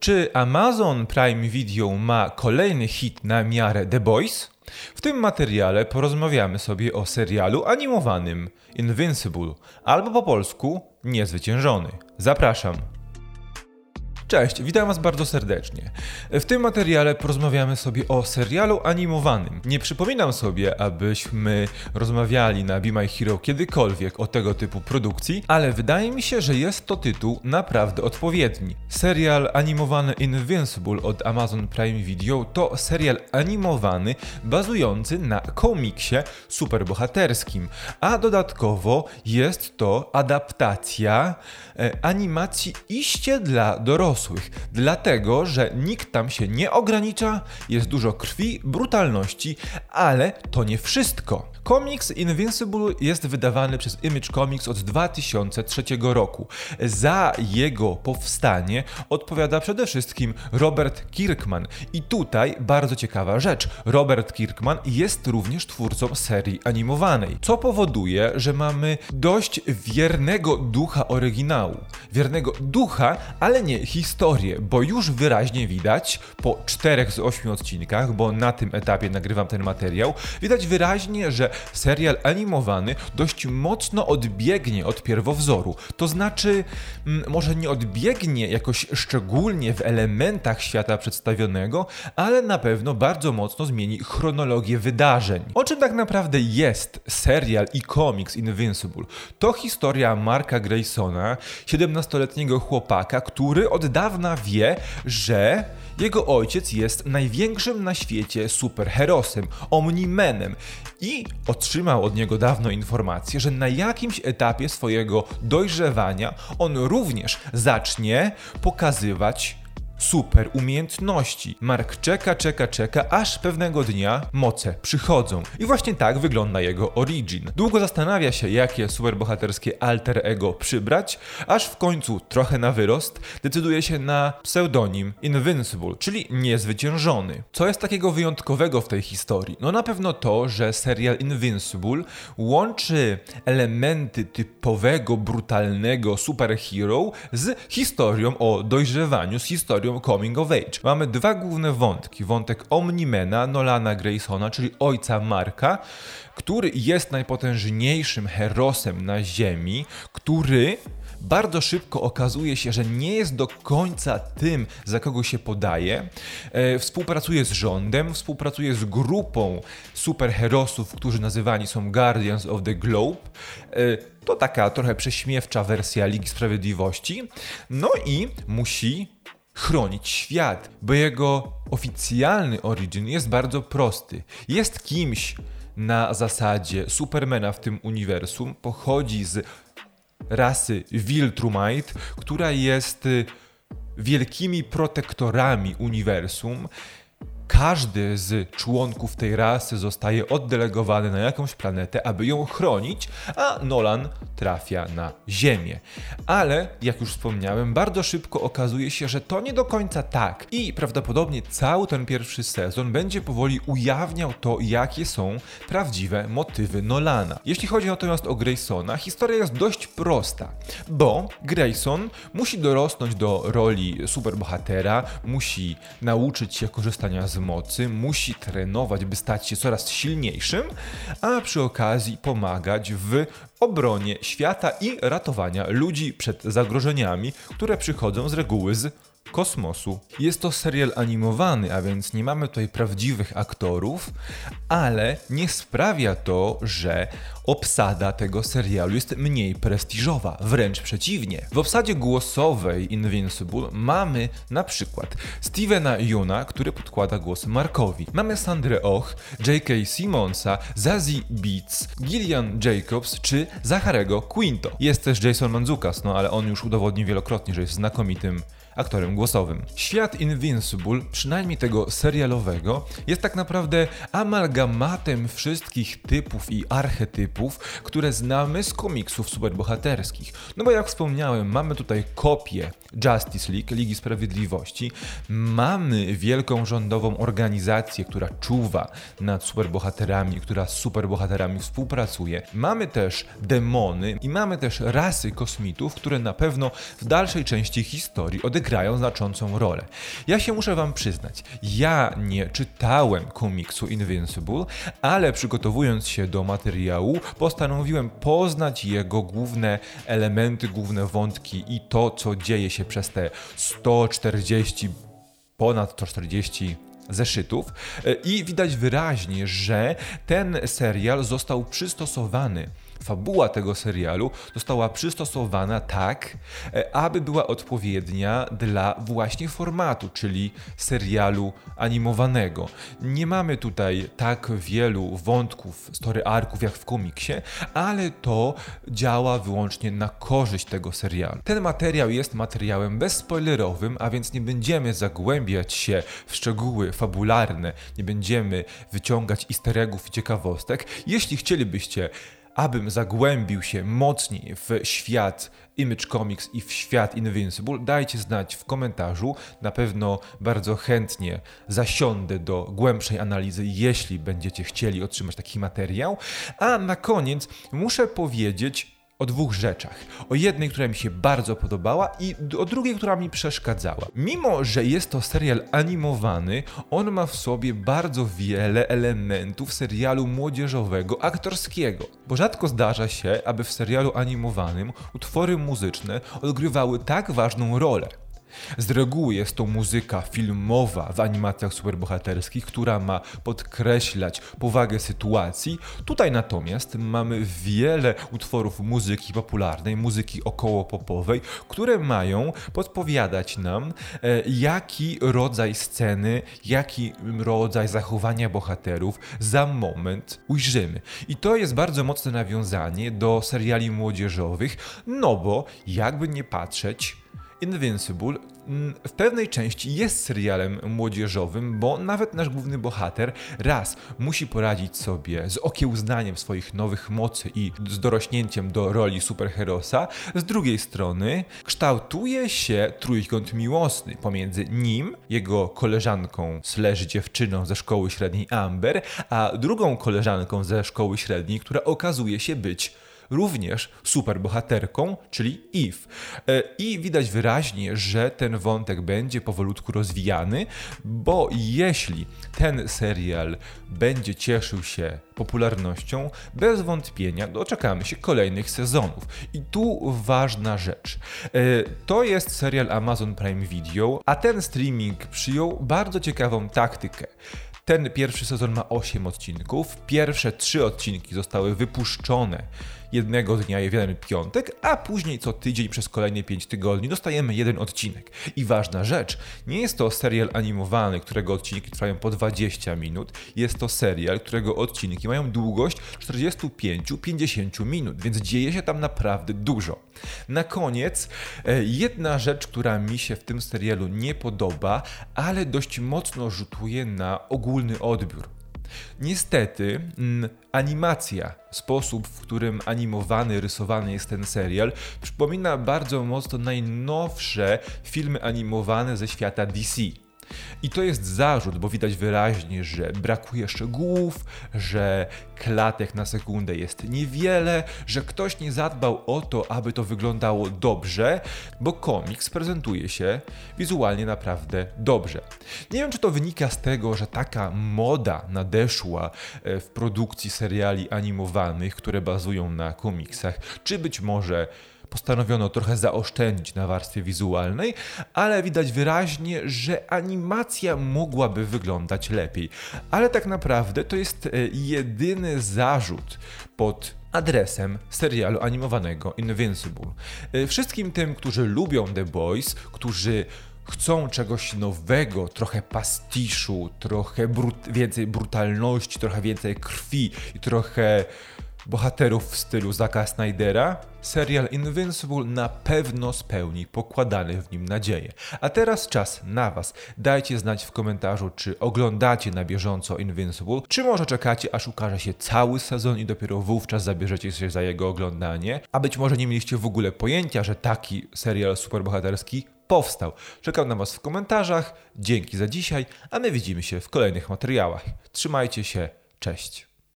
Czy Amazon Prime Video ma kolejny hit na miarę The Boys? W tym materiale porozmawiamy sobie o serialu animowanym Invincible, albo po polsku Niezwyciężony. Zapraszam. Cześć, witam Was bardzo serdecznie. W tym materiale porozmawiamy sobie o serialu animowanym. Nie przypominam sobie, abyśmy rozmawiali na Be My Hero kiedykolwiek o tego typu produkcji, ale wydaje mi się, że jest to tytuł naprawdę odpowiedni. Serial animowany Invincible od Amazon Prime Video to serial animowany bazujący na komiksie superbohaterskim, a dodatkowo jest to adaptacja e, animacji iście dla dorosłych dorosłych, dlatego że nikt tam się nie ogranicza, jest dużo krwi, brutalności, ale to nie wszystko. Komiks Invincible jest wydawany przez Image Comics od 2003 roku. Za jego powstanie odpowiada przede wszystkim Robert Kirkman. I tutaj bardzo ciekawa rzecz. Robert Kirkman jest również twórcą serii animowanej, co powoduje, że mamy dość wiernego ducha oryginału. Wiernego ducha, ale nie historię, bo już wyraźnie widać po czterech z ośmiu odcinkach, bo na tym etapie nagrywam ten materiał, widać wyraźnie, że serial animowany dość mocno odbiegnie od pierwowzoru. To znaczy, mm, może nie odbiegnie jakoś szczególnie w elementach świata przedstawionego, ale na pewno bardzo mocno zmieni chronologię wydarzeń. O czym tak naprawdę jest serial i komiks Invincible? To historia Marka Graysona, 17-letniego chłopaka, który od dawna wie, że jego ojciec jest największym na świecie superherosem, Omnimenem i otrzymał od niego dawno informację, że na jakimś etapie swojego dojrzewania on również zacznie pokazywać super umiejętności. Mark czeka, czeka, czeka, aż pewnego dnia moce przychodzą. I właśnie tak wygląda jego origin. Długo zastanawia się, jakie superbohaterskie alter ego przybrać, aż w końcu, trochę na wyrost, decyduje się na pseudonim Invincible, czyli niezwyciężony. Co jest takiego wyjątkowego w tej historii? No na pewno to, że serial Invincible łączy elementy typowego, brutalnego superhero z historią o dojrzewaniu, z historią coming of age. Mamy dwa główne wątki. Wątek Omnimena, Nolana Graysona, czyli ojca Marka, który jest najpotężniejszym herosem na Ziemi, który bardzo szybko okazuje się, że nie jest do końca tym, za kogo się podaje. E, współpracuje z rządem, współpracuje z grupą superherosów, którzy nazywani są Guardians of the Globe. E, to taka trochę prześmiewcza wersja Ligi Sprawiedliwości. No i musi chronić świat, bo jego oficjalny origin jest bardzo prosty. Jest kimś na zasadzie Supermana w tym uniwersum, pochodzi z rasy Viltrumite, która jest y, wielkimi protektorami uniwersum każdy z członków tej rasy zostaje oddelegowany na jakąś planetę, aby ją chronić, a Nolan trafia na Ziemię. Ale, jak już wspomniałem, bardzo szybko okazuje się, że to nie do końca tak i prawdopodobnie cały ten pierwszy sezon będzie powoli ujawniał to, jakie są prawdziwe motywy Nolana. Jeśli chodzi natomiast o Graysona, historia jest dość prosta, bo Grayson musi dorosnąć do roli superbohatera, musi nauczyć się korzystania z mocy, musi trenować, by stać się coraz silniejszym, a przy okazji pomagać w obronie świata i ratowania ludzi przed zagrożeniami, które przychodzą z reguły z kosmosu. Jest to serial animowany, a więc nie mamy tutaj prawdziwych aktorów, ale nie sprawia to, że obsada tego serialu jest mniej prestiżowa, wręcz przeciwnie. W obsadzie głosowej Invincible mamy na przykład Stevena Yuna, który podkłada głos Markowi. Mamy Sandrę Och, J.K. Simonsa, Zazie Beats, Gillian Jacobs czy Zacharego Quinto. Jest też Jason Manzukas, no ale on już udowodnił wielokrotnie, że jest znakomitym aktorem głosowym. Świat Invincible, przynajmniej tego serialowego, jest tak naprawdę amalgamatem wszystkich typów i archetypów, które znamy z komiksów superbohaterskich. No bo jak wspomniałem, mamy tutaj kopię Justice League, Ligi Sprawiedliwości, mamy wielką rządową organizację, która czuwa nad superbohaterami, która z superbohaterami współpracuje. Mamy też demony i mamy też rasy kosmitów, które na pewno w dalszej części historii odegrają grają znaczącą rolę. Ja się muszę wam przyznać, ja nie czytałem komiksu Invincible, ale przygotowując się do materiału, postanowiłem poznać jego główne elementy, główne wątki i to, co dzieje się przez te 140, ponad 140 zeszytów e, i widać wyraźnie, że ten serial został przystosowany fabuła tego serialu została przystosowana tak, e, aby była odpowiednia dla właśnie formatu, czyli serialu animowanego. Nie mamy tutaj tak wielu wątków, story arków jak w komiksie, ale to działa wyłącznie na korzyść tego serialu. Ten materiał jest materiałem bezspoilerowym, a więc nie będziemy zagłębiać się w szczegóły fabularne, nie będziemy wyciągać easter eggów i ciekawostek. Jeśli chcielibyście abym zagłębił się mocniej w świat Image Comics i w świat Invincible, dajcie znać w komentarzu. Na pewno bardzo chętnie zasiądę do głębszej analizy, jeśli będziecie chcieli otrzymać taki materiał. A na koniec muszę powiedzieć, o dwóch rzeczach. O jednej, która mi się bardzo podobała i o drugiej, która mi przeszkadzała. Mimo, że jest to serial animowany, on ma w sobie bardzo wiele elementów serialu młodzieżowego, aktorskiego. Bo rzadko zdarza się, aby w serialu animowanym utwory muzyczne odgrywały tak ważną rolę. Z reguły jest to muzyka filmowa w animacjach superbohaterskich, która ma podkreślać powagę sytuacji. Tutaj natomiast mamy wiele utworów muzyki popularnej, muzyki okołopopowej, które mają podpowiadać nam, e, jaki rodzaj sceny, jaki rodzaj zachowania bohaterów za moment ujrzymy. I to jest bardzo mocne nawiązanie do seriali młodzieżowych, no bo jakby nie patrzeć, Invincible w pewnej części jest serialem młodzieżowym, bo nawet nasz główny bohater raz musi poradzić sobie z okiełznaniem swoich nowych mocy i z dorośnięciem do roli superherosa, z drugiej strony kształtuje się trójkąt miłosny pomiędzy nim, jego koleżanką slash dziewczyną ze szkoły średniej Amber, a drugą koleżanką ze szkoły średniej, która okazuje się być również superbohaterką, czyli Eve. E, I widać wyraźnie, że ten wątek będzie powolutku rozwijany, bo jeśli ten serial będzie cieszył się popularnością, bez wątpienia doczekamy się kolejnych sezonów. I tu ważna rzecz. E, to jest serial Amazon Prime Video, a ten streaming przyjął bardzo ciekawą taktykę. Ten pierwszy sezon ma 8 odcinków. Pierwsze 3 odcinki zostały wypuszczone jednego dnia jeden piątek, a później co tydzień przez kolejne 5 tygodni dostajemy jeden odcinek. I ważna rzecz, nie jest to serial animowany, którego odcinki trwają po 20 minut, jest to serial, którego odcinki mają długość 45-50 minut, więc dzieje się tam naprawdę dużo. Na koniec, e, jedna rzecz, która mi się w tym serialu nie podoba, ale dość mocno rzutuje na ogólny odbiór. Niestety, mm, animacja, sposób, w którym animowany, rysowany jest ten serial, przypomina bardzo mocno najnowsze filmy animowane ze świata DC. I to jest zarzut, bo widać wyraźnie, że brakuje szczegółów, że klatek na sekundę jest niewiele, że ktoś nie zadbał o to, aby to wyglądało dobrze, bo komiks prezentuje się wizualnie naprawdę dobrze. Nie wiem, czy to wynika z tego, że taka moda nadeszła e, w produkcji seriali animowanych, które bazują na komiksach, czy być może postanowiono trochę zaoszczędzić na warstwie wizualnej, ale widać wyraźnie, że animacja mogłaby wyglądać lepiej. Ale tak naprawdę to jest e, jedyny zarzut pod adresem serialu animowanego Invincible. E, wszystkim tym, którzy lubią The Boys, którzy chcą czegoś nowego, trochę pastiszu, trochę brut więcej brutalności, trochę więcej krwi i trochę bohaterów w stylu Zaka Snydera, serial Invincible na pewno spełni pokładane w nim nadzieje. A teraz czas na Was. Dajcie znać w komentarzu, czy oglądacie na bieżąco Invincible, czy może czekacie, aż ukaże się cały sezon i dopiero wówczas zabierzecie się za jego oglądanie, a być może nie mieliście w ogóle pojęcia, że taki serial superbohaterski powstał. Czekam na Was w komentarzach. Dzięki za dzisiaj, a my widzimy się w kolejnych materiałach. Trzymajcie się, cześć.